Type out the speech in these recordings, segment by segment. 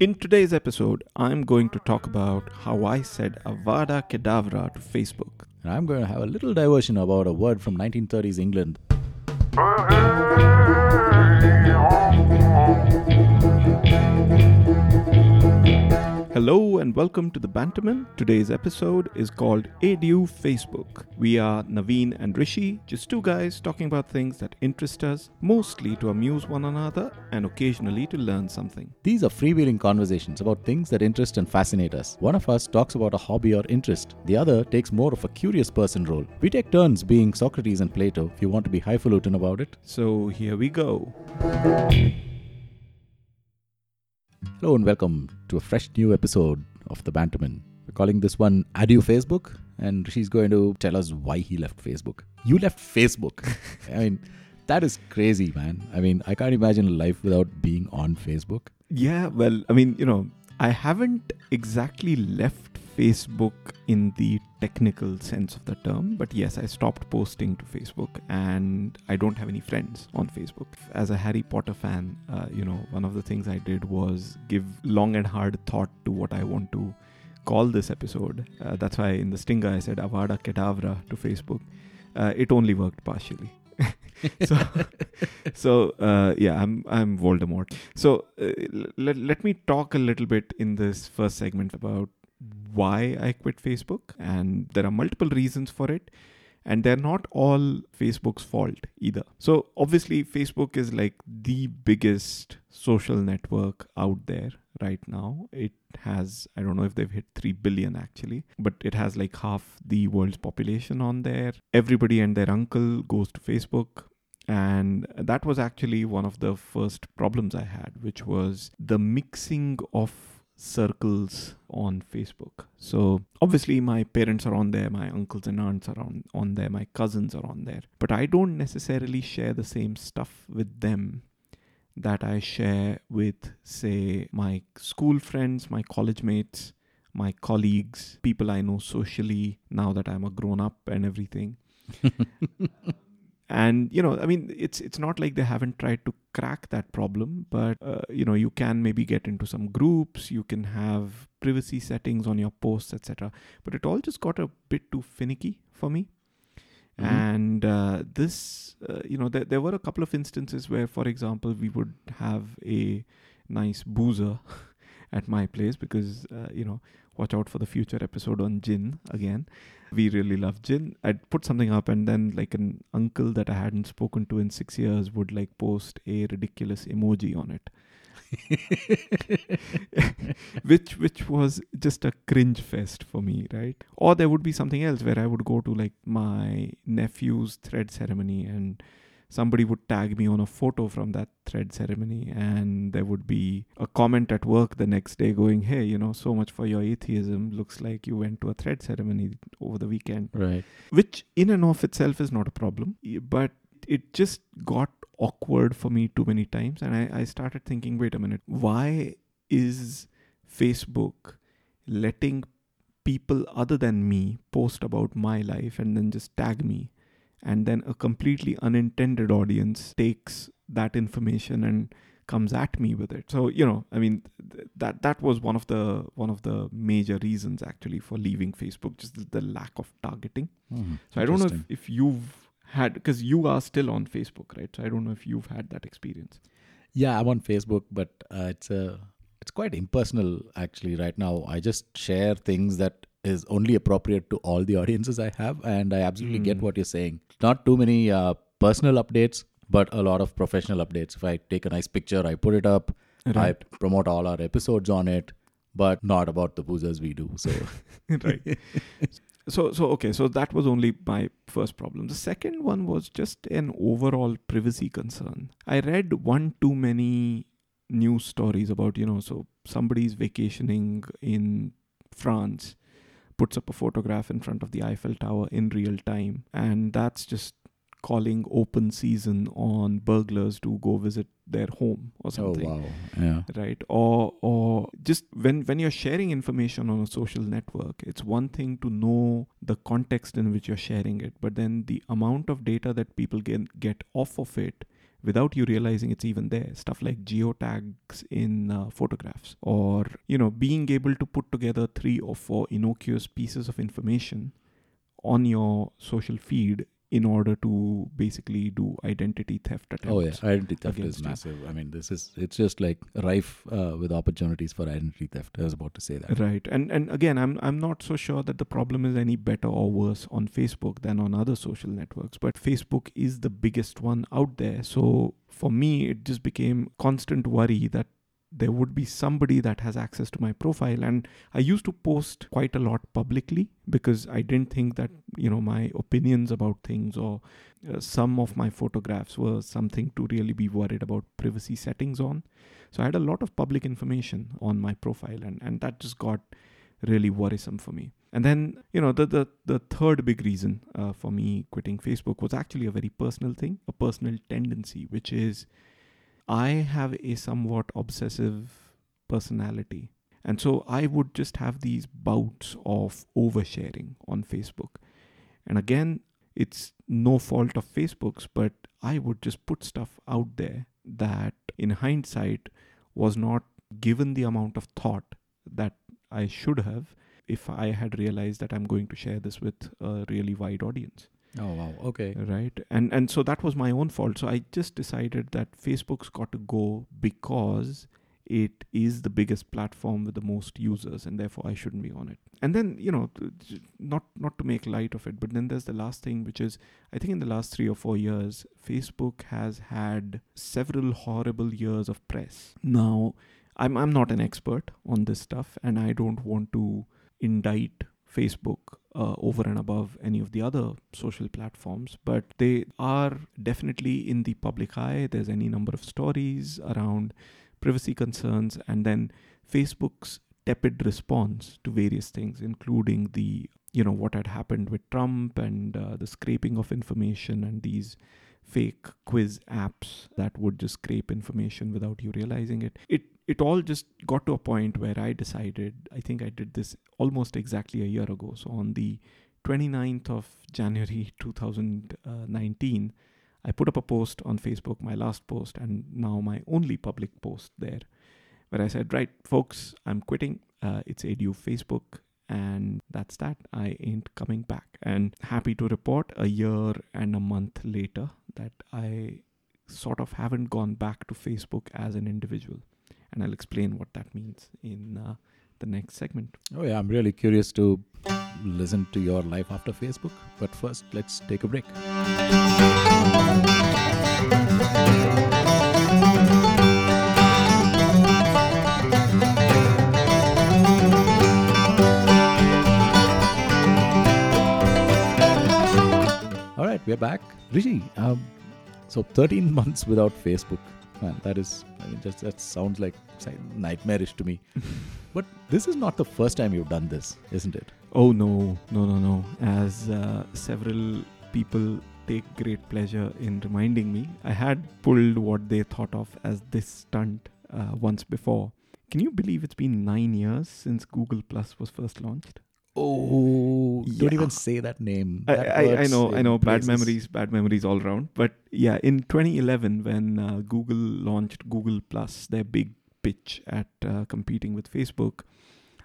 In today's episode, I'm going to talk about how I said Avada Kedavra to Facebook. And I'm going to have a little diversion about a word from 1930s England. Hello and welcome to the Banterman. Today's episode is called Adieu Facebook. We are Navin and Rishi, just two guys talking about things that interest us, mostly to amuse one another and occasionally to learn something. These are freewheeling conversations about things that interest and fascinate us. One of us talks about a hobby or interest, the other takes more of a curious person role. We take turns being Socrates and Plato if you want to be highfalutin about it. So here we go. Hello and welcome to a fresh new episode of The Banterman. We're calling this one Adieu Facebook, and she's going to tell us why he left Facebook. You left Facebook. I mean, that is crazy, man. I mean, I can't imagine a life without being on Facebook. Yeah, well, I mean, you know, I haven't exactly left Facebook in the technical sense of the term, but yes, I stopped posting to Facebook and I don't have any friends on Facebook. As a Harry Potter fan, uh, you know, one of the things I did was give long and hard thought to what I want to call this episode. Uh, that's why in the stinger I said Avada Kedavra to Facebook. Uh, it only worked partially. so, so uh, yeah, I'm I'm Voldemort. So uh, let let me talk a little bit in this first segment about why I quit Facebook, and there are multiple reasons for it. And they're not all Facebook's fault either. So, obviously, Facebook is like the biggest social network out there right now. It has, I don't know if they've hit 3 billion actually, but it has like half the world's population on there. Everybody and their uncle goes to Facebook. And that was actually one of the first problems I had, which was the mixing of circles on Facebook. So obviously my parents are on there, my uncles and aunts are on, on there, my cousins are on there. But I don't necessarily share the same stuff with them that I share with, say, my school friends, my college mates, my colleagues, people I know socially now that I'm a grown up and everything. and you know i mean it's it's not like they haven't tried to crack that problem but uh, you know you can maybe get into some groups you can have privacy settings on your posts etc but it all just got a bit too finicky for me mm-hmm. and uh, this uh, you know there, there were a couple of instances where for example we would have a nice boozer at my place because uh, you know watch out for the future episode on gin again. We really love gin i'd put something up and then like an uncle that i hadn't spoken to in 6 years would like post a ridiculous emoji on it. Which which was just a cringe fest for me right? Or there would be something else where i would go to like my nephew's thread ceremony and somebody would tag me on a photo from that thread ceremony and there would be a comment at work the next day going hey you know so much for your atheism. Looks like you went to a thread ceremony over the weekend. Right. Which in and of itself is not a problem but it just got awkward for me too many times and I, I started thinking wait a minute why is facebook letting people other than me post about my life and then just tag me and then a completely unintended audience takes that information and comes at me with it so you know i mean th- that that was one of the one of the major reasons actually for leaving facebook just the, the lack of targeting Mhm. so i don't know if, if you've had because you are still on facebook right so i don't know if you've had that experience Yeah, I'm on Facebook, but uh, it's a it's quite impersonal actually. Right now, I just share things that is only appropriate to all the audiences I have, and I absolutely get Mm. what you're saying. Not too many uh, personal updates, but a lot of professional updates. If I take a nice picture, I put it up. I promote all our episodes on it, but not about the boozers we do. So right so so okay so that was only my first problem the second one was just an overall privacy concern i read one too many news stories about you know so somebody's vacationing in france puts up a photograph in front of the eiffel tower in real time. And that's just calling open season on burglars to go visit their home or oh something. wow, yeah, right. Or or just when when you're sharing information on a social network it's one thing to know the context in which you're sharing it but then the amount of data that people get get off of it without you realizing it's even there. Stuff like geotags in uh, photographs, or you know, being able to put together three or four innocuous pieces of information on your social feed in order to basically do identity theft attempts. Oh yeah, identity theft is massive. I mean, this is it's just like rife uh, with opportunities for identity theft. I was about to say that. Right. And and again I'm I'm not so sure that the problem is any better or worse on Facebook than on other social networks, but Facebook is the biggest one out there. So for me it just became constant worry that there would be somebody that has access to my profile and I used to post quite a lot publicly because I didn't think that you know my opinions about things or uh, some of my photographs were something to really be worried about privacy settings on so I had a lot of public information on my profile, and, and that just got really worrisome for me. And then, you know, the the, the third big reason uh, for me quitting Facebook was actually a very personal thing, a personal tendency, which is I have a somewhat obsessive personality. And so I would just have these bouts of oversharing on Facebook. And again, it's no fault of Facebook's, but I would just put stuff out there that in hindsight was not given the amount of thought that I should have if I had realized that I'm going to share this with a really wide audience Oh wow. Okay. right and and so that was my own fault so i just decided that facebook's got to go because it is the biggest platform with the most users and therefore i shouldn't be on it and then you know not not to make light of it but then there's the last thing which is i think in the last 3 or 4 years facebook has had several horrible years of press now i'm i'm not an expert on this stuff and i don't want to indict facebook uh, over and above any of the other social platforms, but they are definitely in the public eye. There's any number of stories around privacy concerns, and then Facebook's tepid response to various things, including the you know what had happened with Trump and uh, the scraping of information and these fake quiz apps that would just scrape information without you realizing it. It it all just got to a point where I decided, I think I did this almost exactly a year ago. So on the 29th of January 2019, I put up a post on Facebook, my last post, and now my only public post there, where I said, Right, folks, I'm quitting. Uh, it's Adieu Facebook. And that's that. I ain't coming back. And happy to report a year and a month later that I sort of haven't gone back to Facebook as an individual and I'll explain what that means in uh, the next segment. Oh yeah, I'm really curious to listen to your life after Facebook. But first, let's take a break. All right, we're back. Rishi, um, so 13 months without Facebook. Man, that is, I mean, just that sounds like nightmarish to me. but this is not the first time you've done this, isn't it? Oh no, no, no, no. As uh, several people take great pleasure in reminding me, I had pulled what they thought of as this stunt uh, once before. Can you believe it's been nine years since Google Plus was first launched? Oh, don't even say that name. I, That I, I hurts know, I know, bad places. memories, bad memories all around. But yeah, in 2011, when uh, Google launched Google Plus, their big pitch at uh, competing with Facebook,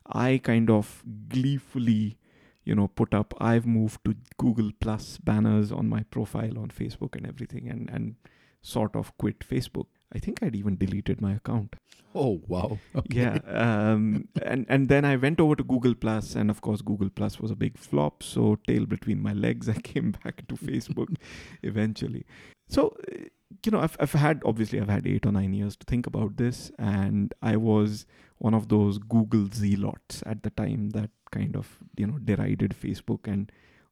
I kind of gleefully, you know, put up, I've moved to Google Plus banners on my profile on Facebook and everything, and, and sort of quit Facebook. I think I'd even deleted my account. Oh wow. Okay. Yeah, um, and and then I went over to Google Plus, and of course Google Plus was a big flop. So tail between my legs, I came back to Facebook eventually. So uh, you know, I've I've had obviously I've had eight or nine years to think about this, and I was one of those Google zealots at the time that kind of you know derided Facebook and.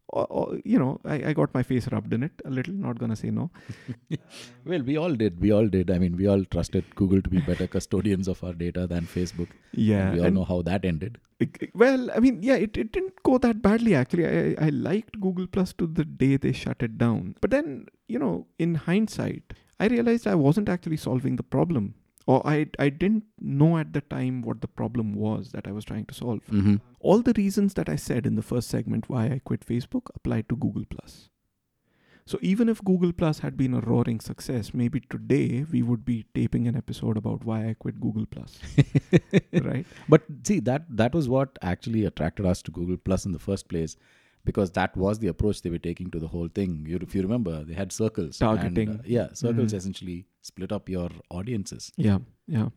Or, you know, I, I got my face rubbed in it a little. Not gonna say no. Well, we all did. We all did. I mean, we all trusted Google to be better custodians of our data than Facebook. Yeah, And we all and- know how that ended. It- it- well, I mean, yeah, it, it didn't go that badly actually. I, I liked Google Plus to the day they shut it down. But then, you know, in hindsight, I realized I wasn't actually solving the problem. Or I, I didn't know at the time what the problem was that I was trying to solve. Mm-hmm. All the reasons that I said in the first segment why I quit Facebook applied to Google Plus. So even if Google Plus had been a roaring success, maybe today we would be taping an episode about why I quit Google Plus. right? But see that that was what actually attracted us to Google Plus in the first place, because that was the approach they were taking to the whole thing. You, if you remember, they had circles and, Targeting. uh, yeah, circles Mhm. essentially split up your audiences. Yeah, yeah.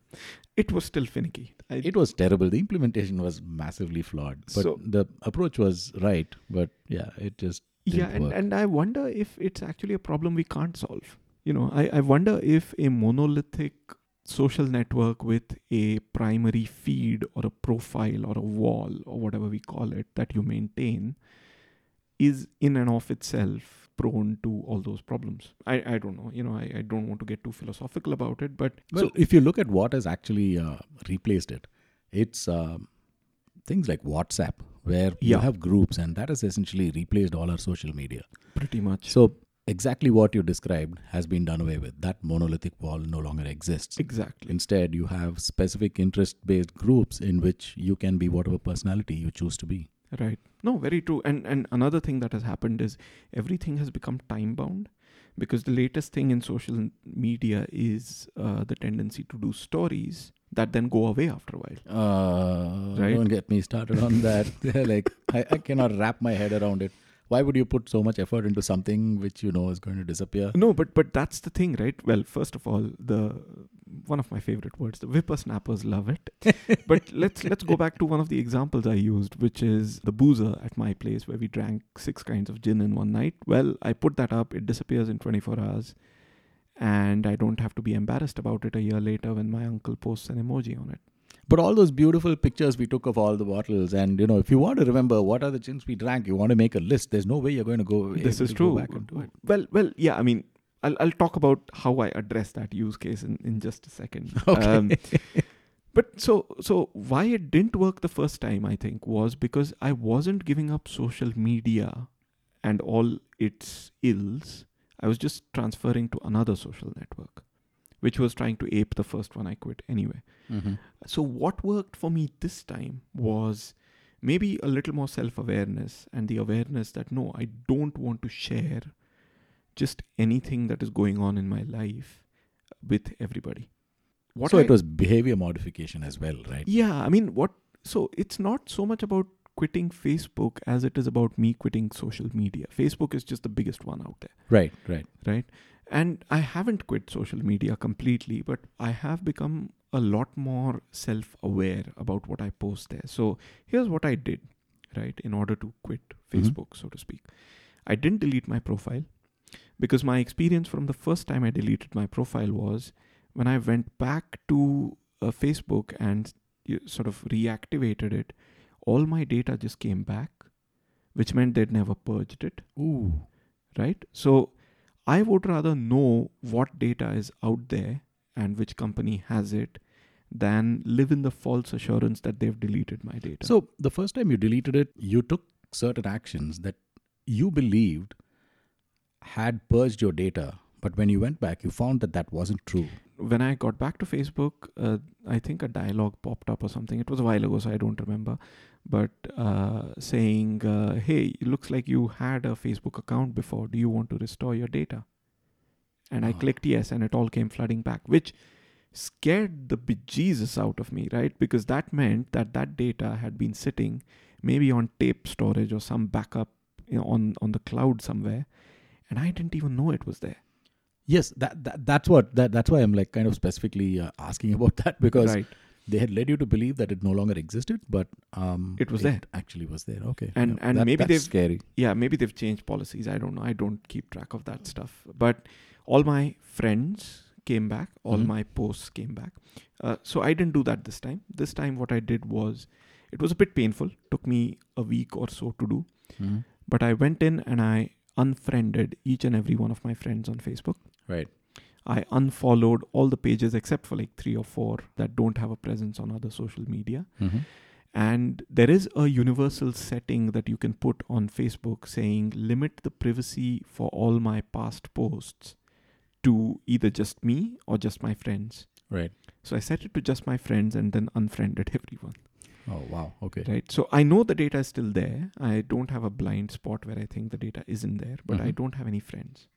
It was still finicky. I, It was terrible. The implementation was massively flawed, but So- the approach was right. But yeah, it just yeah, and, work. and I wonder if it's actually a problem we can't solve. You know, I, I wonder if a monolithic social network with a primary feed or a profile or a wall or whatever we call it that you maintain is in and of itself prone to all those problems. I, I don't know. You know, I, I don't want to get too philosophical about it, but Well, so if you look at what has actually uh, replaced it, it's um, things like WhatsApp, where you have groups, and that has essentially replaced all our social media. pretty much. So exactly what you described has been done away with. That monolithic wall no longer exists. exactly. Instead, you have specific interest-based groups in which you can be whatever personality you choose to be. Right. No, very true. And and another thing that has happened is everything has become time bound because the latest thing in social media is uh, the tendency to do stories that then go away after a while. Uh, Right. Don't get me started on that. like I, I cannot wrap my head around it. Why would you put so much effort into something which you know is going to disappear? No, but but that's the thing, right? Well, first of all, the one of my favorite words, the whippersnappers love it. but let's let's go back to one of the examples I used, which is the boozer at my place where we drank six kinds of gin in one night. Well, I put that up, it disappears in 24 hours, and I don't have to be embarrassed about it a year later when my uncle posts an emoji on it. But all those beautiful pictures we took of all the bottles, and you know, if you want to remember what are the gins we drank, you want to make a list. There's no way you're going to go. this is true. Back and do it. Well, well, yeah. I mean, I'll I'll talk about how I address that use case in, in just a second. Okay. Um, but so so why it didn't work the first time I think was because I wasn't giving up social media and all its ills. I was just transferring to another social network, which was trying to ape the first one I quit anyway. Mhm. So what worked for me this time was maybe a little more self-awareness and the awareness that no, I don't want to share just anything that is going on in my life with everybody. What so I- it was behavior modification as well, right? yeah, I mean, what? So it's not so much about quitting Facebook as it is about me quitting social media. Facebook is just the biggest one out there, Right, right. right? And I haven't quit social media completely, but I have become a lot more self aware about what I post there. So here's what I did, right, in order to quit Mhm. Facebook, so to speak. I didn't delete my profile because my experience from the first time I deleted my profile was when I went back to uh, Facebook and you sort of reactivated it, all my data just came back, which meant they'd never purged it, Ooh. right? So I would rather know what data is out there and which company has it than live in the false assurance that they've deleted my data. So the first time you deleted it, you took certain actions that you believed had purged your data, but when you went back, you found that that wasn't true. When I got back to Facebook, uh, I think a dialogue popped up or something. It was a while ago, so I don't remember. But uh, saying, uh, "Hey, it looks like you had a Facebook account before. Do you want to restore your data?" And I Ah. clicked yes, and it all came flooding back, which scared the bejesus out of me, right? Because that meant that that data had been sitting maybe on tape storage or some backup you know, on on the cloud somewhere, and I didn't even know it was there. Yes, that, that that's what that, that's why I'm like kind of specifically uh, asking about that because right. they had led you to believe that it no longer existed, but um, It was there. Actually, was there. Okay, And- Yeah, and that- maybe that's they've- scary. yeah maybe they've changed policies i don't know i don't keep track of that stuff but all my friends came back all Mhm. my posts came back uh, so i didn't do that this time this time what i did was it was a bit painful took me a week or so to do Mhm. but i went in and i unfriended each and every one of my friends on facebook Right. i unfollowed all the pages except for like three or four that don't have a presence on other social media Mhm. and there is a universal setting that you can put on Facebook saying limit the privacy for all my past posts to either just me or just my friends. Right. So I set it to just my friends and then unfriended everyone. Oh wow. Okay. right? So I know the data is still there. I don't have a blind spot where I think the data isn't there, but I Mhm. don't have any friends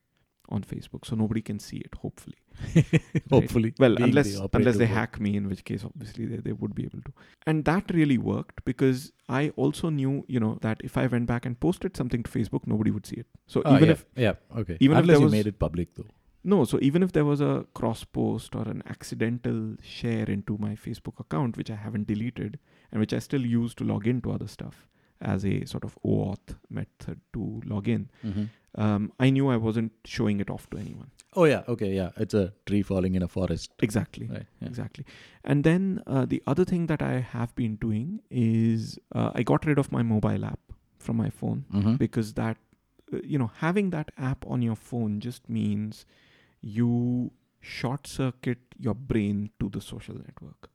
on Facebook, so nobody can see it. Hopefully, Hopefully. well, unless the unless they hack me, in which case obviously they, they would be able to. And that really worked because I also knew, you know, that if I went back and posted something to Facebook, nobody would see it. So Oh, even yeah. if yeah. Okay. even if Unless there you made it public though. no, so even if there was a cross post or an accidental share into my Facebook account, which I haven't deleted and which I still use to log into other stuff as a sort of OAuth method to log in, Mm-hmm. um, I knew I wasn't showing it off to anyone. Oh yeah. Okay. Yeah. It's a tree falling in a forest. Exactly. Right. Yeah. Exactly. And then uh, the other thing that I have been doing is uh, I got rid of my mobile app from my phone Mm-hmm. because that, uh, you know, having that app on your phone just means you short circuit your brain to the social network.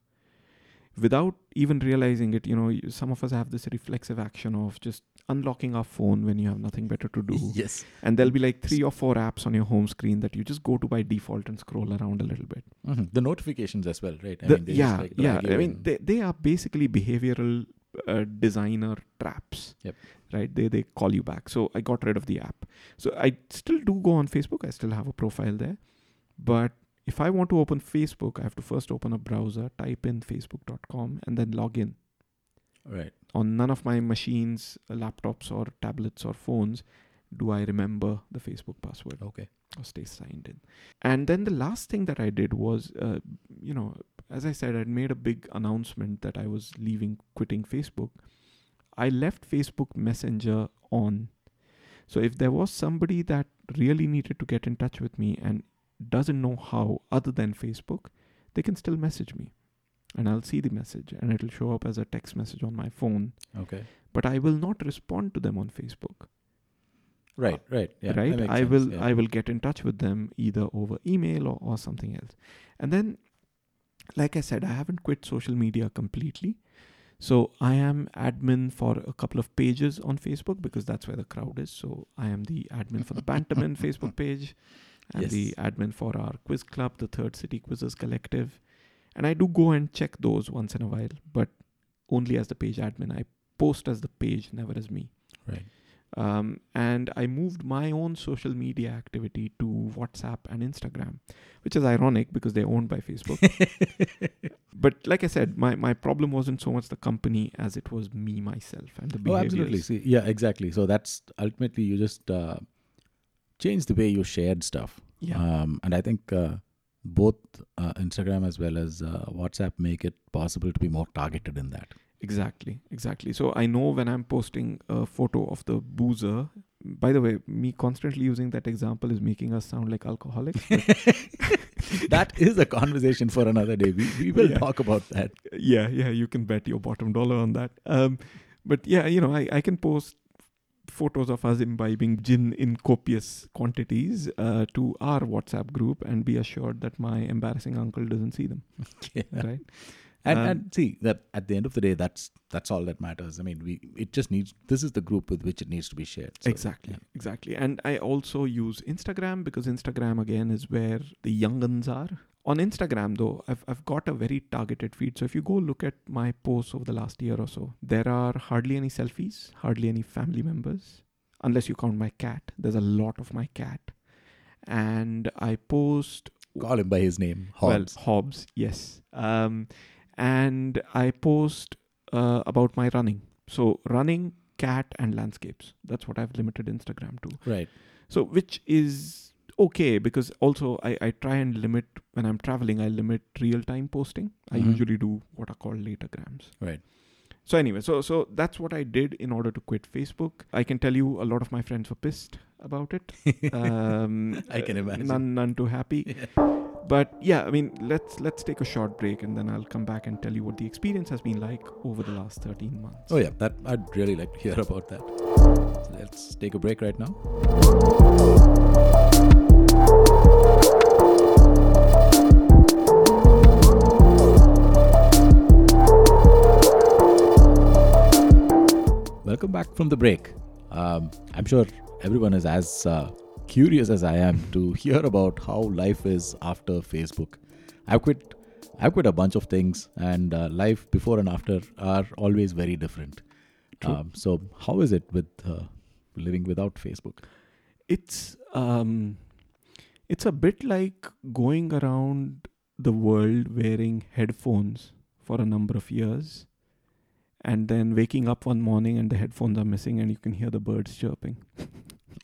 Without even realizing it, you know, some of us have this reflexive action of just unlocking our phone when you have nothing better to do. Yes. And there'll be like three or four apps on your home screen that you just go to by default and scroll around a little bit. hmm The notifications as well, right? I The- mean, yeah, like, yeah. I mean, they, they are basically behavioral uh, designer traps. Yep. Right? They they call you back. So I got rid of the app. So I still do go on Facebook. I still have a profile there, but if I want to open Facebook, I have to first open a browser, type in facebook.com, and then log in. right. On none of my machines, uh, laptops, or tablets or phones do I remember the Facebook password Okay. or stay signed in. And then the last thing that I did was, uh, you know, as I said, I'd made a big announcement that I was leaving, quitting Facebook. I left Facebook Messenger on. So if there was somebody that really needed to get in touch with me and doesn't know how other than Facebook, they can still message me. And I'll see the message and it'll show up as a text message on my phone. Okay. But I will not respond to them on Facebook Right. Right. Yeah. right i sense, will yeah. i will get in touch with them either over email or, or something else and then like i said i haven't quit social media completely so i am admin for a couple of pages on facebook because that's where the crowd is so i am the admin for the Banterman facebook page and the Yes. admin for our quiz club the third city quizzes collective and i do go and check those once in a while but only as the page admin i post as the page never as me Right. um, and I moved my own social media activity to WhatsApp and Instagram, which is ironic because they're owned by Facebook. but like I said, my, my problem wasn't so much the company as it was me myself and the Oh, absolutely. See, yeah, exactly. So that's ultimately you just uh, change the way you shared stuff. Yeah, Um, and I think uh, both uh, Instagram as well as uh, WhatsApp make it possible to be more targeted in that. exactly, exactly. So I know when I'm posting a photo of the boozer. By the way, me constantly using that example is making us sound like alcoholics. that is a conversation for another day. We, we will Yeah. talk about that. yeah, yeah, you can bet your bottom dollar on that. Um, but yeah, you know, I, I can post photos of us imbibing gin in copious quantities uh, to our WhatsApp group and be assured that my embarrassing uncle doesn't see them. Right? And, Um, and see that at the end of the day, that's that's all that matters. I mean, we it just needs this is the group with which it needs to be shared. So, exactly, yeah. exactly. And I also use Instagram because Instagram again is where the younguns are. On Instagram, though, I've I've got a very targeted feed. So if you go look at my posts over the last year or so, there are hardly any selfies, hardly any family members, unless you count my cat. There's a lot of my cat, and I post Call him by his name, Hobbs. well, Hobbs, yes. Um, and I post uh, about my running. So running, cat, and landscapes. That's what I've limited Instagram to. right. So which is okay because also I, I try and limit when I'm traveling. I limit real time posting. I Mhm. usually do what are called latergrams. Right. So anyway, so so that's what I did in order to quit Facebook. I can tell you a lot of my friends were pissed about it. Um, I can uh, imagine. None, none too happy. But yeah, I mean, let's let's take a short break and then I'll come back and tell you what the experience has been like over the last 13 months. Oh yeah, that I'd really like to hear about that. So let's take a break right now. Welcome back from the break. Um, I'm sure everyone is as uh, curious as I am to hear about how life is after Facebook. I've quit I've quit a bunch of things, and uh, life before and after are always very different. Um, so, how is it with uh, living without Facebook? It's um, it's a bit like going around the world wearing headphones for a number of years, and then waking up one morning and the headphones are missing, and you can hear the birds chirping.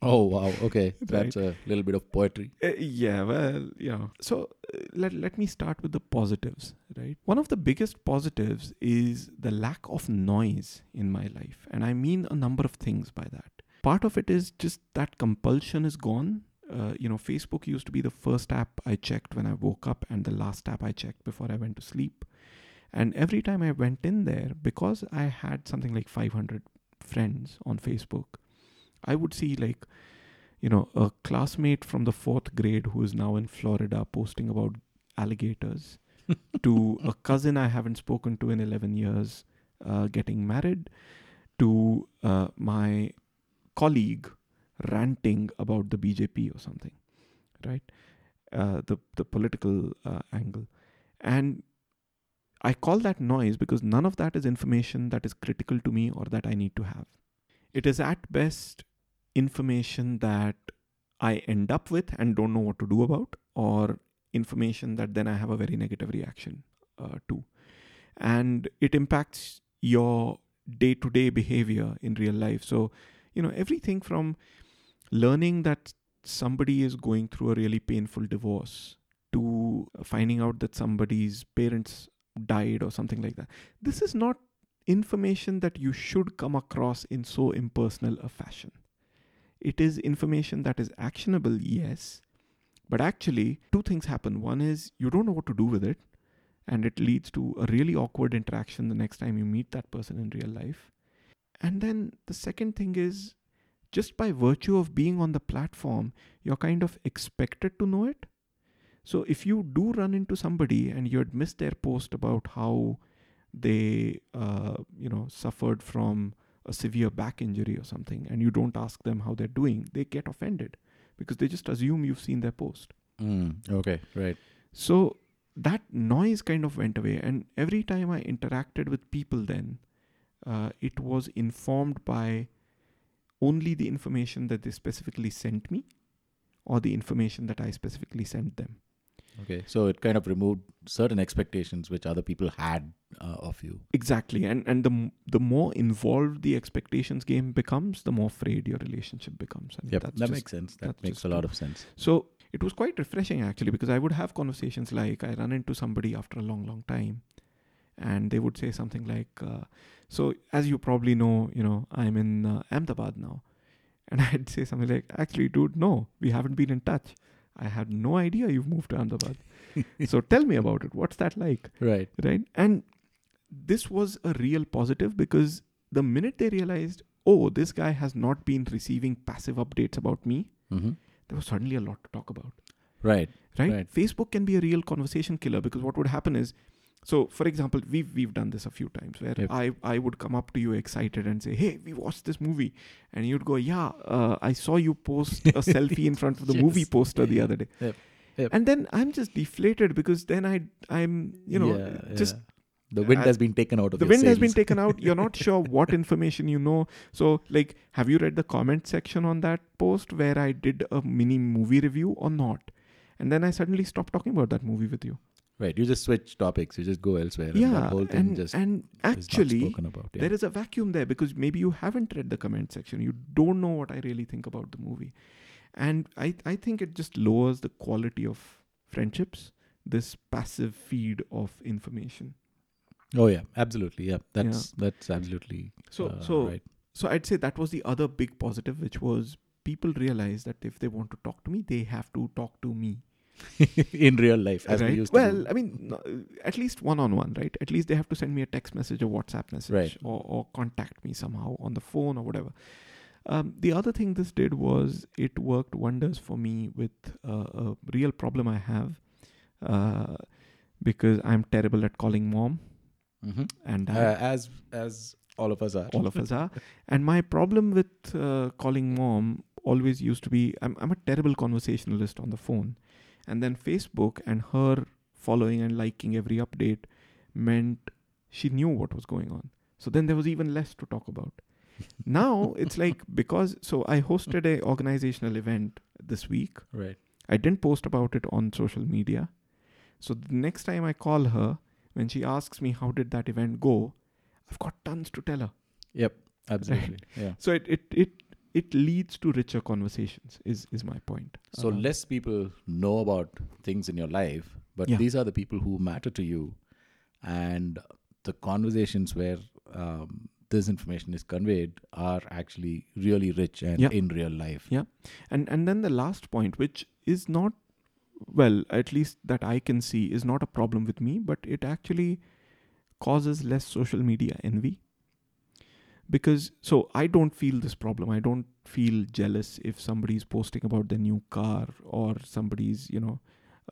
Oh wow, okay, that's a little bit of poetry. Uh, yeah, well, yeah. So uh, let let me start with the positives, right? One of the biggest positives is the lack of noise in my life, and I mean a number of things by that. Part of it is just that compulsion is gone. Uh, you know, Facebook used to be the first app I checked when I woke up, and the last app I checked before I went to sleep. And every time I went in there, because I had something like 500 friends on Facebook, I would see like you know, a classmate from the fourth grade who is now in Florida posting about alligators, to a cousin I haven't spoken to in 11 years uh, getting married, to uh, my colleague ranting about the BJP or something, right? Uh, the the political uh, angle, and I call that noise because none of that is information that is critical to me or that I need to have. It is at best information that I end up with and don't know what to do about, or information that then I have a very negative reaction uh, to. And it impacts your day to day behavior in real life. So, you know, everything from learning that somebody is going through a really painful divorce to finding out that somebody's parents died or something like that. This is not information that you should come across in so impersonal a fashion. It is information that is actionable, yes, but actually, two things happen. One is you don't know what to do with it, and it leads to a really awkward interaction the next time you meet that person in real life. And then the second thing is just by virtue of being on the platform, you're kind of expected to know it. So if you do run into somebody and you had missed their post about how they, uh, you know, suffered from a severe back injury or something, and you don't ask them how they're doing, they get offended because they just assume you've seen their post. Mm, okay, right. So that noise kind of went away. And every time I interacted with people, then uh, it was informed by only the information that they specifically sent me or the information that I specifically sent them. Okay, so it kind of removed certain expectations which other people had uh, of you. Exactly, and and the the more involved the expectations game becomes, the more frayed your relationship becomes. And Yep, that just- makes sense. That makes a lot of sense. So it was quite refreshing actually because I would have conversations like I run into somebody after a long, long time, and they would say something like, uh, "So as you probably know, you know, I'm in uh, Ahmedabad now," and I'd say something like, "Actually, dude, no, we haven't been in touch. I had no idea you've moved to Ahmedabad. so tell me about it. What's that like?" Right. right? And this was a real positive because the minute they realized, oh, this guy has not been receiving passive updates about me, Mm-hmm. there was suddenly a lot to talk about, Right. right? Right. Facebook can be a real conversation killer because what would happen is, so for example, we've we've done this a few times where Yep. I I would come up to you excited and say, hey, we watched this movie, and you'd go, yeah, uh, I saw you post a selfie in front of the movie poster the other day, Yep. Yep. and then I'm just deflated because then I I'm you know Yeah, just yeah. the wind I- has been taken out of the wind has been taken out you're not sure what information you know so like have you read the comment section on that post where i did a mini movie review or not and then i suddenly stopped talking about that movie with you Right. You just switch topics. You just go elsewhere. and yeah that whole thing and, just and not actually about. Yeah. there is a vacuum there because maybe you haven't read the comment section you don't know what i really think about the movie and i i think it just lowers the quality of friendships this passive feed of information oh yeah, absolutely. Yeah, that's that's absolutely. so uh, so right. So I'd say that was the other big positive, which was people realize that if they want to talk to me, they have to talk to me. in real life, as right? we used well, to. do. I mean, no, at least one on one, right? At least they have to send me a text message or WhatsApp message Right. or, or contact me somehow on the phone or whatever. Um, the other thing this did was it worked wonders for me with uh, a real problem I have uh, because I'm terrible at calling mom Mhm. and Uh, as as all of us are. all of us are. And my problem with uh, calling mom always used to be I'm, I'm a terrible conversationalist on the phone. And then Facebook and her following and liking every update meant she knew what was going on. So then there was even less to talk about. now it's like because so I hosted a organizational event this week. Right. I didn't post about it on social media. So the next time I call her, when she asks me how did that event go, I've got tons to tell her. Yep. Absolutely. Yeah. So it it it, it leads to richer conversations is is my point. So Uh, less people know about things in your life, but Yeah. these are the people who matter to you, and the conversations where um, this information is conveyed are actually really rich and Yeah. in real life. Yeah. and and then the last point which is not well at least that i can see is not a problem with me but it actually causes less social media envy because so i don't feel this problem. I don't feel jealous if somebody's posting about their new car or somebody's you know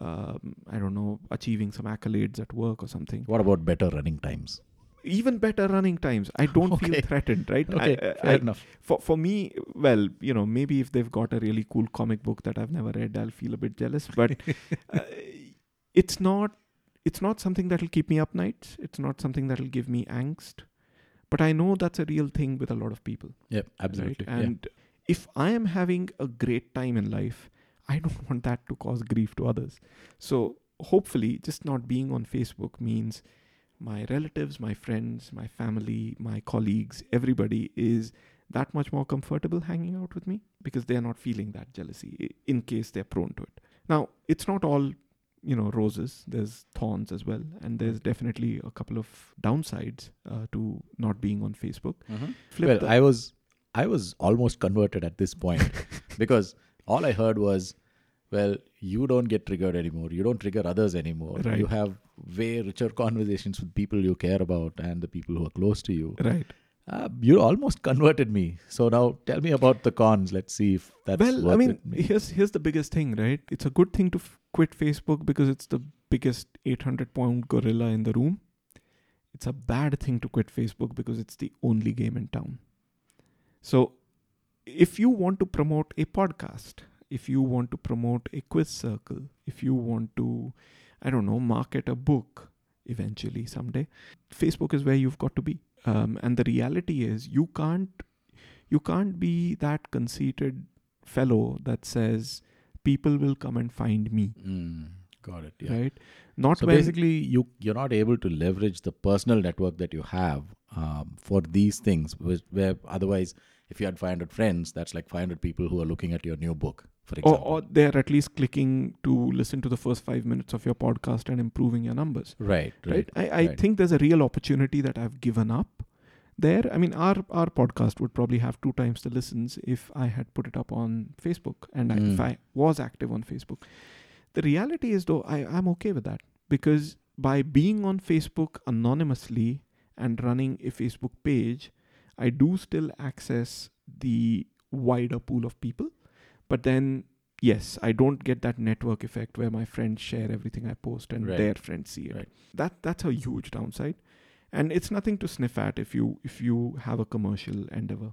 um, i don't know achieving some accolades at work or something. What about better running times? even better running times. I don't feel threatened right? Okay, I, fair I, enough. for for me well you know maybe if they've got a really cool comic book that i've never read i'll feel a bit jealous. But uh, it's not it's not something that'll keep me up nights. It's not something that'll give me angst but i know that's a real thing with a lot of people Yep, absolutely. right and if i am having a great time in life i don't want that to cause grief to others. So hopefully just not being on facebook means my relatives my friends my family my colleagues everybody is that much more comfortable hanging out with me because they're not feeling that jealousy in case they're prone to it. Now it's not all you know roses there's thorns as well and there's definitely a couple of downsides uh, to not being on facebook. Mhm. Flip Well, I was I was almost converted at this point because all I heard was, well, you don't get triggered anymore. You don't trigger others anymore. Right. You have way richer conversations with people you care about and the people who are close to you. right Uh, you almost converted me. So now tell me about the cons. Let's see if that's well i mean me. here's here's the biggest thing right it's a good thing to f- quit facebook because it's the biggest 800 pound gorilla in the room it's a bad thing to quit facebook because it's the only game in town so if you want to promote a podcast if you want to promote a quiz circle if you want to i don't know market a book eventually someday facebook is where you've got to be um, and the reality is you can't you can't be that conceited fellow that says people will come and find me Mm, got it. Yeah. right not So basically, you you're not able to leverage the personal network that you have um, for these things. Which, where otherwise, if you had 500 friends, that's like 500 people who are looking at your new book, for or, example. or they're at least clicking to listen to the first five minutes of your podcast and improving your numbers right, right. right, I, I right. think there's a real opportunity that i've given up there i mean our our podcast would probably have two times the listens if i had put it up on facebook and I, if Mm. i was active on facebook the reality is though I, i'm okay with that because by being on facebook anonymously and running a facebook page i do still access the wider pool of people but then yes i don't get that network effect where my friends share everything i post and Right. their friends see it Right. that that's a huge downside and it's nothing to sniff at if you if you have a commercial endeavor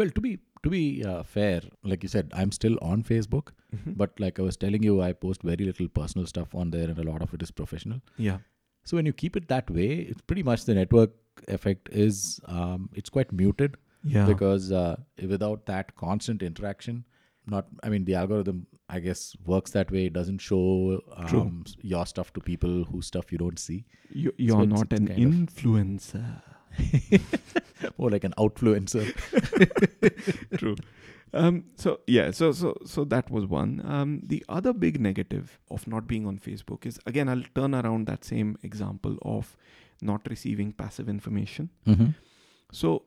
Well, to be to be uh, fair, like you said, I'm still on Facebook, Mhm. but like I was telling you, I post very little personal stuff on there, and a lot of it is professional. yeah So when you keep it that way, it's pretty much the network effect is um, it's quite muted. yeah because uh, without that constant interaction not i mean the algorithm i guess works that way. It doesn't show um, your stuff to people whose stuff you don't see. You, you're it's- not an influencer. Or like an outfluencer. True. Um so yeah so so so that was one. Um the other big negative of not being on facebook is again i'll turn around that same example of not receiving passive information. Mm-hmm. so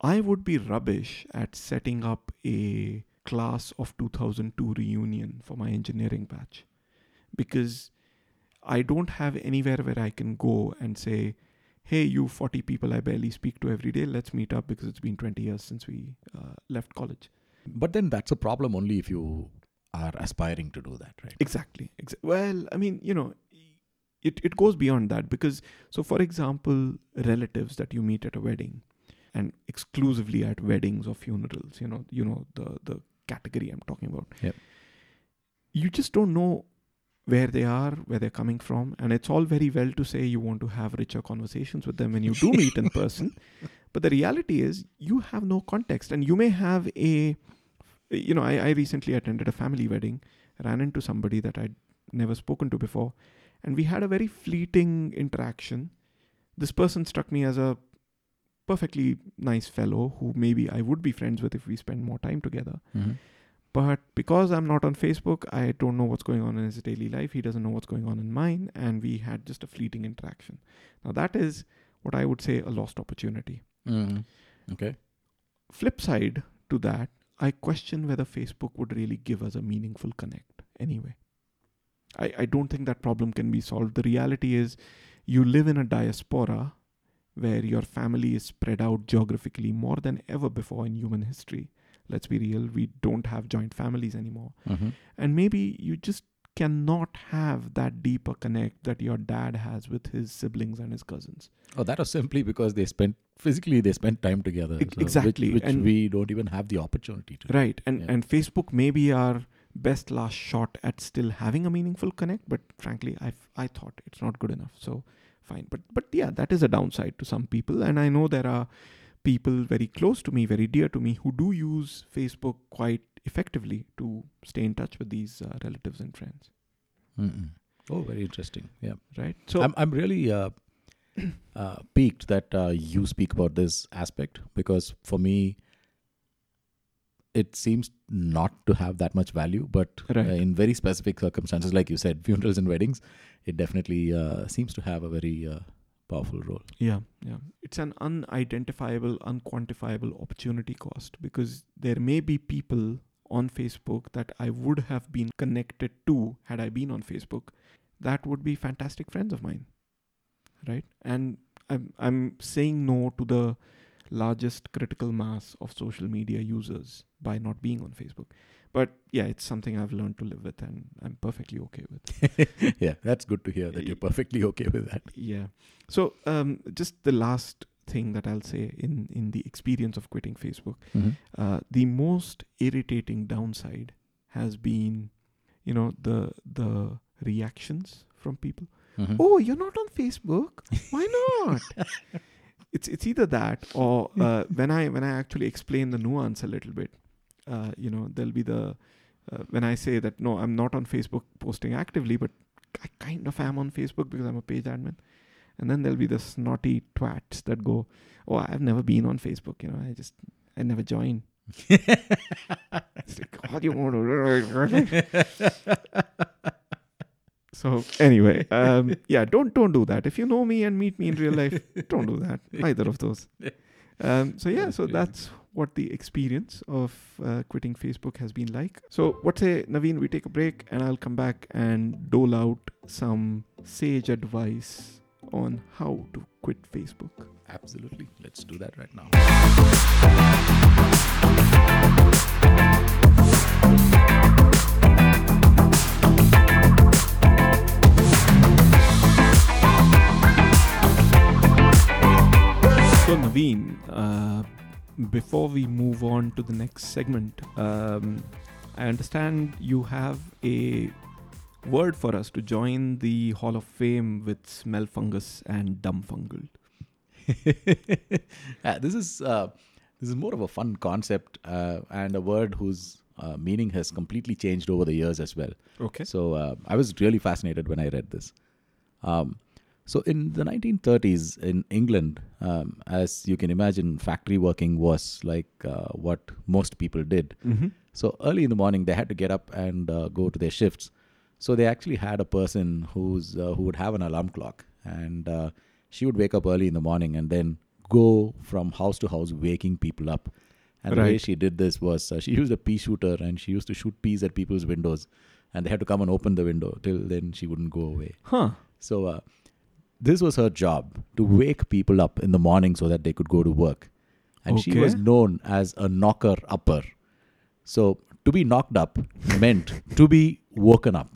i would be rubbish at setting up a class of 2002 reunion for my engineering batch. Because i don't have anywhere where i can go and say hey you 40 people i barely speak to every day. Let's meet up because it's been 20 years since we uh, left college. But then that's a problem only if you are aspiring to do that right? Exactly. Exa- well, I mean, you know, it, it goes beyond that because, so for example, relatives that you meet at a wedding and exclusively at weddings or funerals, you know, you know, the, the category I'm talking about. Yep. You just don't know where they are, where they're coming from. And it's all very well to say you want to have richer conversations with them when you do meet in person. But the reality is, you have no context. And you may have a, you know, I, I recently attended a family wedding, ran into somebody that I'd never spoken to before, and we had a very fleeting interaction. This person struck me as a perfectly nice fellow who maybe I would be friends with if we spend more time together. Mhm. But because I'm not on Facebook, I don't know what's going on in his daily life. He doesn't know what's going on in mine. And we had just a fleeting interaction. Now, that is what I would say a lost opportunity. Mhm. Okay. Flip side to that, I question whether Facebook would really give us a meaningful connect anyway. I, I don't think that problem can be solved. The reality is, you live in a diaspora where your family is spread out geographically more than ever before in human history. Let's be real, we don't have joint families anymore. Mhm. And maybe you just cannot have that deeper connect that your dad has with his siblings and his cousins. Oh, that was simply because they spent physically they spent time together. Which- exactly, Which, and- we don't even have the opportunity to. Right. And Yeah. and Facebook may be our best last shot at still having a meaningful connect, but frankly, I I thought it's not good enough. So fine. But but yeah, that is a downside to some people. And I know there are people very close to me, very dear to me, who do use Facebook quite effectively to stay in touch with these uh, relatives and friends. Mm-mm. Oh, very interesting. Yeah. Right. So I'm I'm really uh, uh, piqued that uh, you speak about this aspect because for me, it seems not to have that much value. But uh, in very specific circumstances, like you said, funerals and weddings, it definitely uh, seems to have a very uh, powerful role. Yeah, yeah. It's an unidentifiable, unquantifiable opportunity cost because there may be people on Facebook that I would have been connected to had I been on Facebook that would be fantastic friends of mine. Right? And I'm I'm saying no to the largest critical mass of social media users by not being on Facebook. But yeah, it's something I've learned to live with and I'm perfectly okay with. yeah, that's good to hear that you're perfectly okay with that. Yeah. So um, just the last thing that I'll say in in the experience of quitting Facebook, uh, the most irritating downside has been, you know, the the reactions from people. Mhm. Oh, you're not on Facebook? Why not? it's it's either that or uh, when I when I actually explain the nuance a little bit, uh, you know, there'll be the uh, when I say that no, I'm not on Facebook posting actively, but I kind of am on Facebook because I'm a page admin. And then there'll be the snotty twats that go, "Oh, I've never been on Facebook. You know, I just I never join." It's like, do you want to? so anyway, um, yeah, don't don't do that. If you know me and meet me in real life, don't do that. Either of those. Um, so yeah, so that's what the experience of uh, quitting Facebook has been like. So what say, Navin? We take a break, and I'll come back and dole out some sage advice on how to quit Facebook. Absolutely. Let's do that right now. So Navin, uh, before we move on to the next segment, um, I understand you have a word for us to join the Hall of Fame with Smelfungus and Dumb Fungal. Uh, this is uh, this is more of a fun concept uh, and a word whose uh, meaning has completely changed over the years as well. Okay. So uh, I was really fascinated when I read this. Um, so in the 1930s in England, um, as you can imagine, factory working was like uh, what most people did. Mm-hmm. So early in the morning, they had to get up and uh, go to their shifts. So they actually had a person who's uh, who would have an alarm clock, and uh, she would wake up early in the morning and then go from house to house, waking people up. And the way she did this was uh, she used a pea shooter and she used to shoot peas at people's windows, and they had to come and open the window. Till then, she wouldn't go away. Huh. So uh, this was her job to wake people up in the morning so that they could go to work. And she was known as a knocker upper. So to be knocked up meant to be woken up.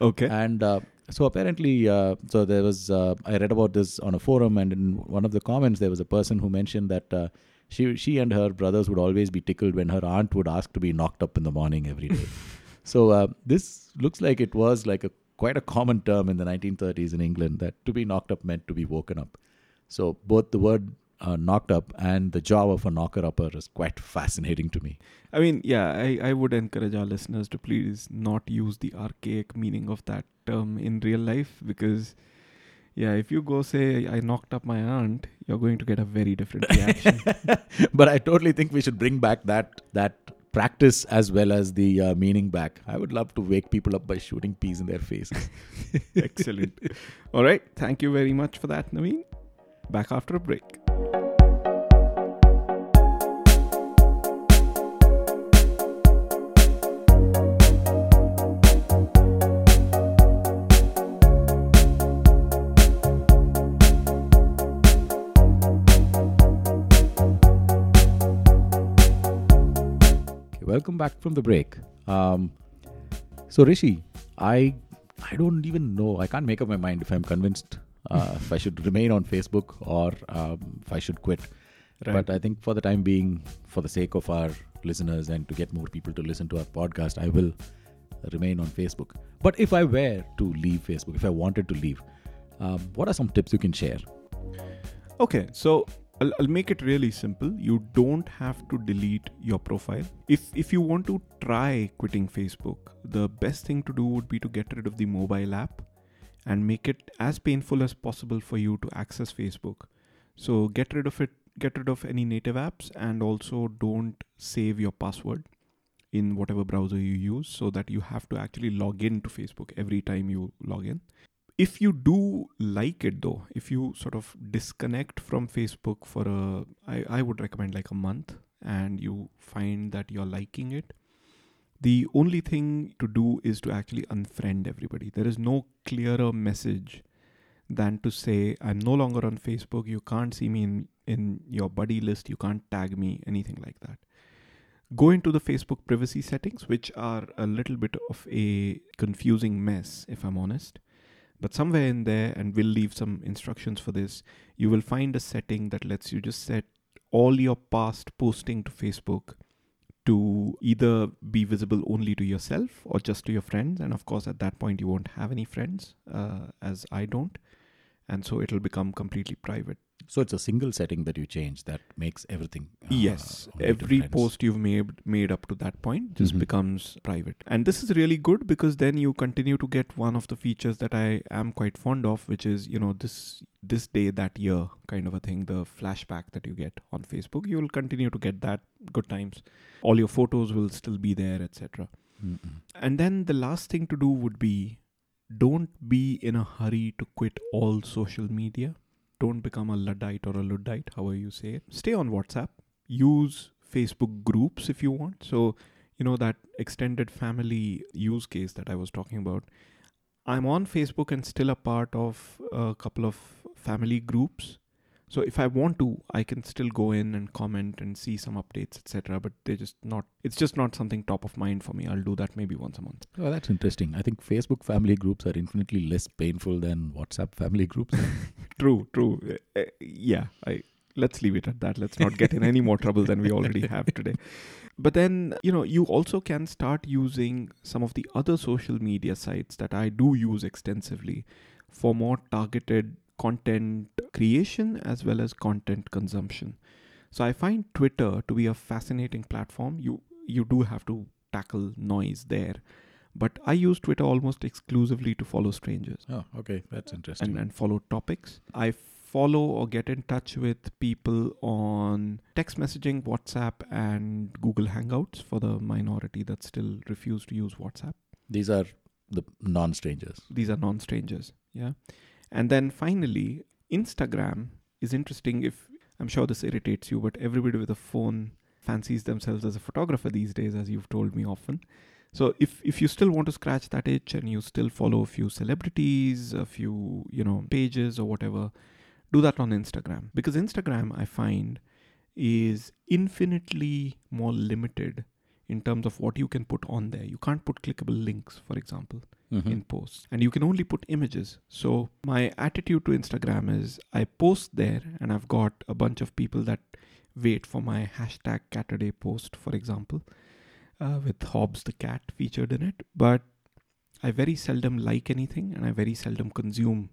Okay. And uh, so apparently, uh, so there was, uh, I read about this on a forum, and in one of the comments, there was a person who mentioned that uh, she, she and her brothers would always be tickled when her aunt would ask to be knocked up in the morning every day. so uh, this looks like it was like a quite a common term in the 1930s in England that to be knocked up meant to be woken up. So both the word uh, knocked up and the job of a knocker upper is quite fascinating to me. I mean, yeah, I, I would encourage our listeners to please not use the archaic meaning of that term in real life because, yeah, if you go say, I knocked up my aunt, you're going to get a very different reaction. but I totally think we should bring back that that practice as well as the uh, meaning back. I would love to wake people up by shooting peas in their faces. Excellent. All right. Thank you very much for that, Navin. Back after a break. Welcome back from the break. Um, so Rishi, I I don't even know. I can't make up my mind if I'm convinced uh, if I should remain on Facebook or um, if I should quit. Right. But I think for the time being, for the sake of our listeners and to get more people to listen to our podcast, I will remain on Facebook. But if I were to leave Facebook, if I wanted to leave, um, what are some tips you can share? Okay, so I'll, I'll make it really simple. You don't have to delete your profile. If if you want to try quitting Facebook, the best thing to do would be to get rid of the mobile app and make it as painful as possible for you to access Facebook. So get rid of it, get rid of any native apps and also don't save your password in whatever browser you use so that you have to actually log in to Facebook every time you log in if you do like it though if you sort of disconnect from facebook for a I, I would recommend like a month and you find that you're liking it the only thing to do is to actually unfriend everybody. There is no clearer message than to say i'm no longer on facebook. You can't see me in in your buddy list. You can't tag me anything like that. Go into the facebook privacy settings which are a little bit of a confusing mess if i'm honest but somewhere in there, and we'll leave some instructions for this, you will find a setting that lets you just set all your past posting to Facebook to either be visible only to yourself or just to your friends. And of course, at that point, you won't have any friends, uh, as I don't. And so it'll become completely private. So it's a single setting that you change that makes everything. Uh, yes, every post you've made made up to that point just mm-hmm. becomes private, and this is really good because then you continue to get one of the features that I am quite fond of, which is you know this this day that year kind of a thing, the flashback that you get on Facebook. You will continue to get that good times. All your photos will still be there, etc. And then the last thing to do would be don't be in a hurry to quit all social media don't become a Luddite or a Luddite, however you say it. Stay on WhatsApp. Use Facebook groups if you want. So, you know, that extended family use case that I was talking about. I'm on Facebook and still a part of a couple of family groups so if I want to, I can still go in and comment and see some updates, etc. But they're just not. It's just not something top of mind for me. I'll do that maybe once a month. Oh, that's interesting. I think Facebook family groups are infinitely less painful than WhatsApp family groups. true, true. Uh, yeah, I let's leave it at that. Let's not get in any more trouble than we already have today. But then, you know, you also can start using some of the other social media sites that I do use extensively for more targeted content creation as well as content consumption. So I find Twitter to be a fascinating platform. You you do have to tackle noise there. But I use Twitter almost exclusively to follow strangers. Oh, okay. That's interesting. And, and follow topics. I follow or get in touch with people on text messaging, WhatsApp, and Google Hangouts for the minority that still refuse to use WhatsApp. These are the non strangers. These are non strangers. Yeah. And then finally, Instagram is interesting if I'm sure this irritates you, but everybody with a phone fancies themselves as a photographer these days, as you've told me often. So if if you still want to scratch that itch and you still follow a few celebrities, a few, you know, pages or whatever, do that on Instagram. Because Instagram I find is infinitely more limited in terms of what you can put on there. You can't put clickable links, for example mm-hmm. in posts and you can only put images so my attitude to instagram is i post there and i've got a bunch of people that wait for my hashtag caturday post for example uh, with hobbs the cat featured in it but I very seldom like anything and I very seldom consume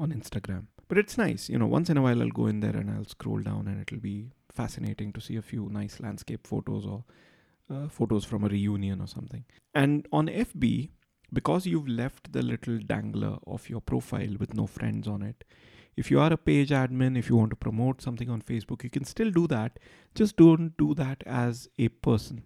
on Instagram. But it's nice, you know, once in a while I'll go in there and I'll scroll down and it'll be fascinating to see a few nice landscape photos or uh, photos from a reunion or something. And on FB, because you've left the little dangler of your profile with no friends on it, if you are a page admin, if you want to promote something on Facebook, you can still do that. Just don't do that as a person.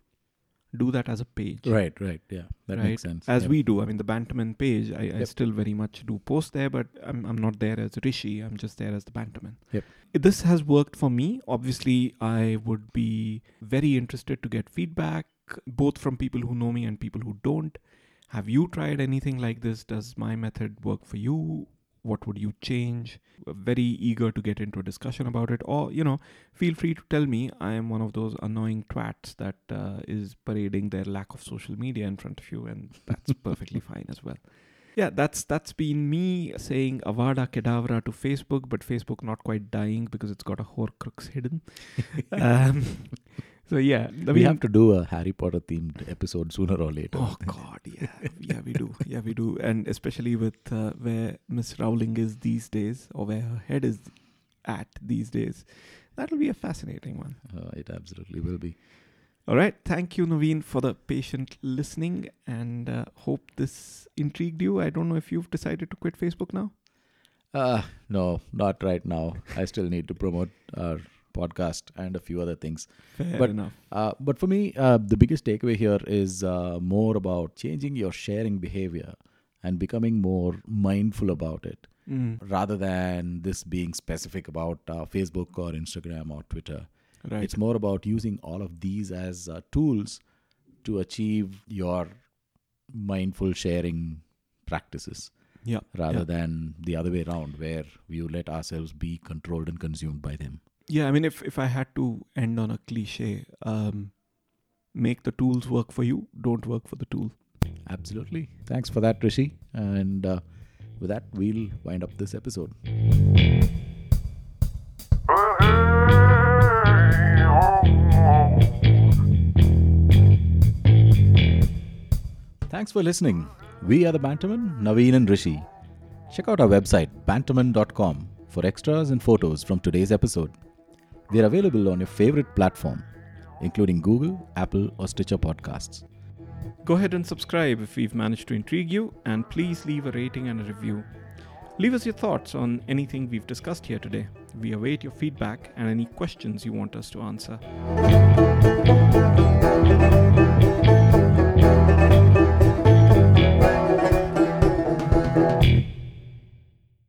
Do that as a page. Right, right. Yeah, that Right. makes sense. As Yep. we do. I mean, the Banterman page, I, I Yep. still very much do post there, but I'm, I'm not there as Rishi. I'm just there as the Banterman. Yep. This has worked for me. Obviously, I would be very interested to get feedback, both from people who know me and people who don't. Have you tried anything like this? Does my method work for you? What would you change? Very eager to get into a discussion about it. Or, you know, feel free to tell me I am one of those annoying twats that uh, is parading their lack of social media in front of you, and that's perfectly fine as well. Yeah, that's that's been me saying Avada Kedavra to Facebook, but Facebook not quite dying because it's got a Horcrux hidden. um, so yeah, I we have to do a Harry Potter themed episode sooner or later. Oh God, yeah, yeah, we do, yeah, we do, and especially with uh, where Miss Rowling is these days, or where her head is at these days, that'll be a fascinating one. Uh, it absolutely will be. All right, thank you, Navin, for the patient listening, and uh, hope this intrigued you. I don't know if you've decided to quit Facebook now. Uh, no, not right now. I still need to promote our podcast and a few other things. Fair But- enough. Uh, but for me, uh, the biggest takeaway here is uh, more about changing your sharing behavior and becoming more mindful about it Mm, rather than this being specific about uh, Facebook or Instagram or Twitter. right. It's more about using all of these as uh, tools to achieve your mindful sharing practices yeah. rather yeah. than the other way around where we let ourselves be controlled and consumed by them. Yeah, I mean, if if I had to end on a cliche, um, make the tools work for you. Don't work for the tool. Absolutely. Thanks for that, Rishi. And uh, with that, we'll wind up this episode. Thanks for listening. We are the Banterman, Navin and Rishi. Check out our website, banterman.com, for extras and photos from today's episode. We are available on your favorite platform, including Google, Apple, or Stitcher podcasts. Go ahead and subscribe if we've managed to intrigue you, and please leave a rating and a review. Leave us your thoughts on anything we've discussed here today. We await your feedback and any questions you want us to answer.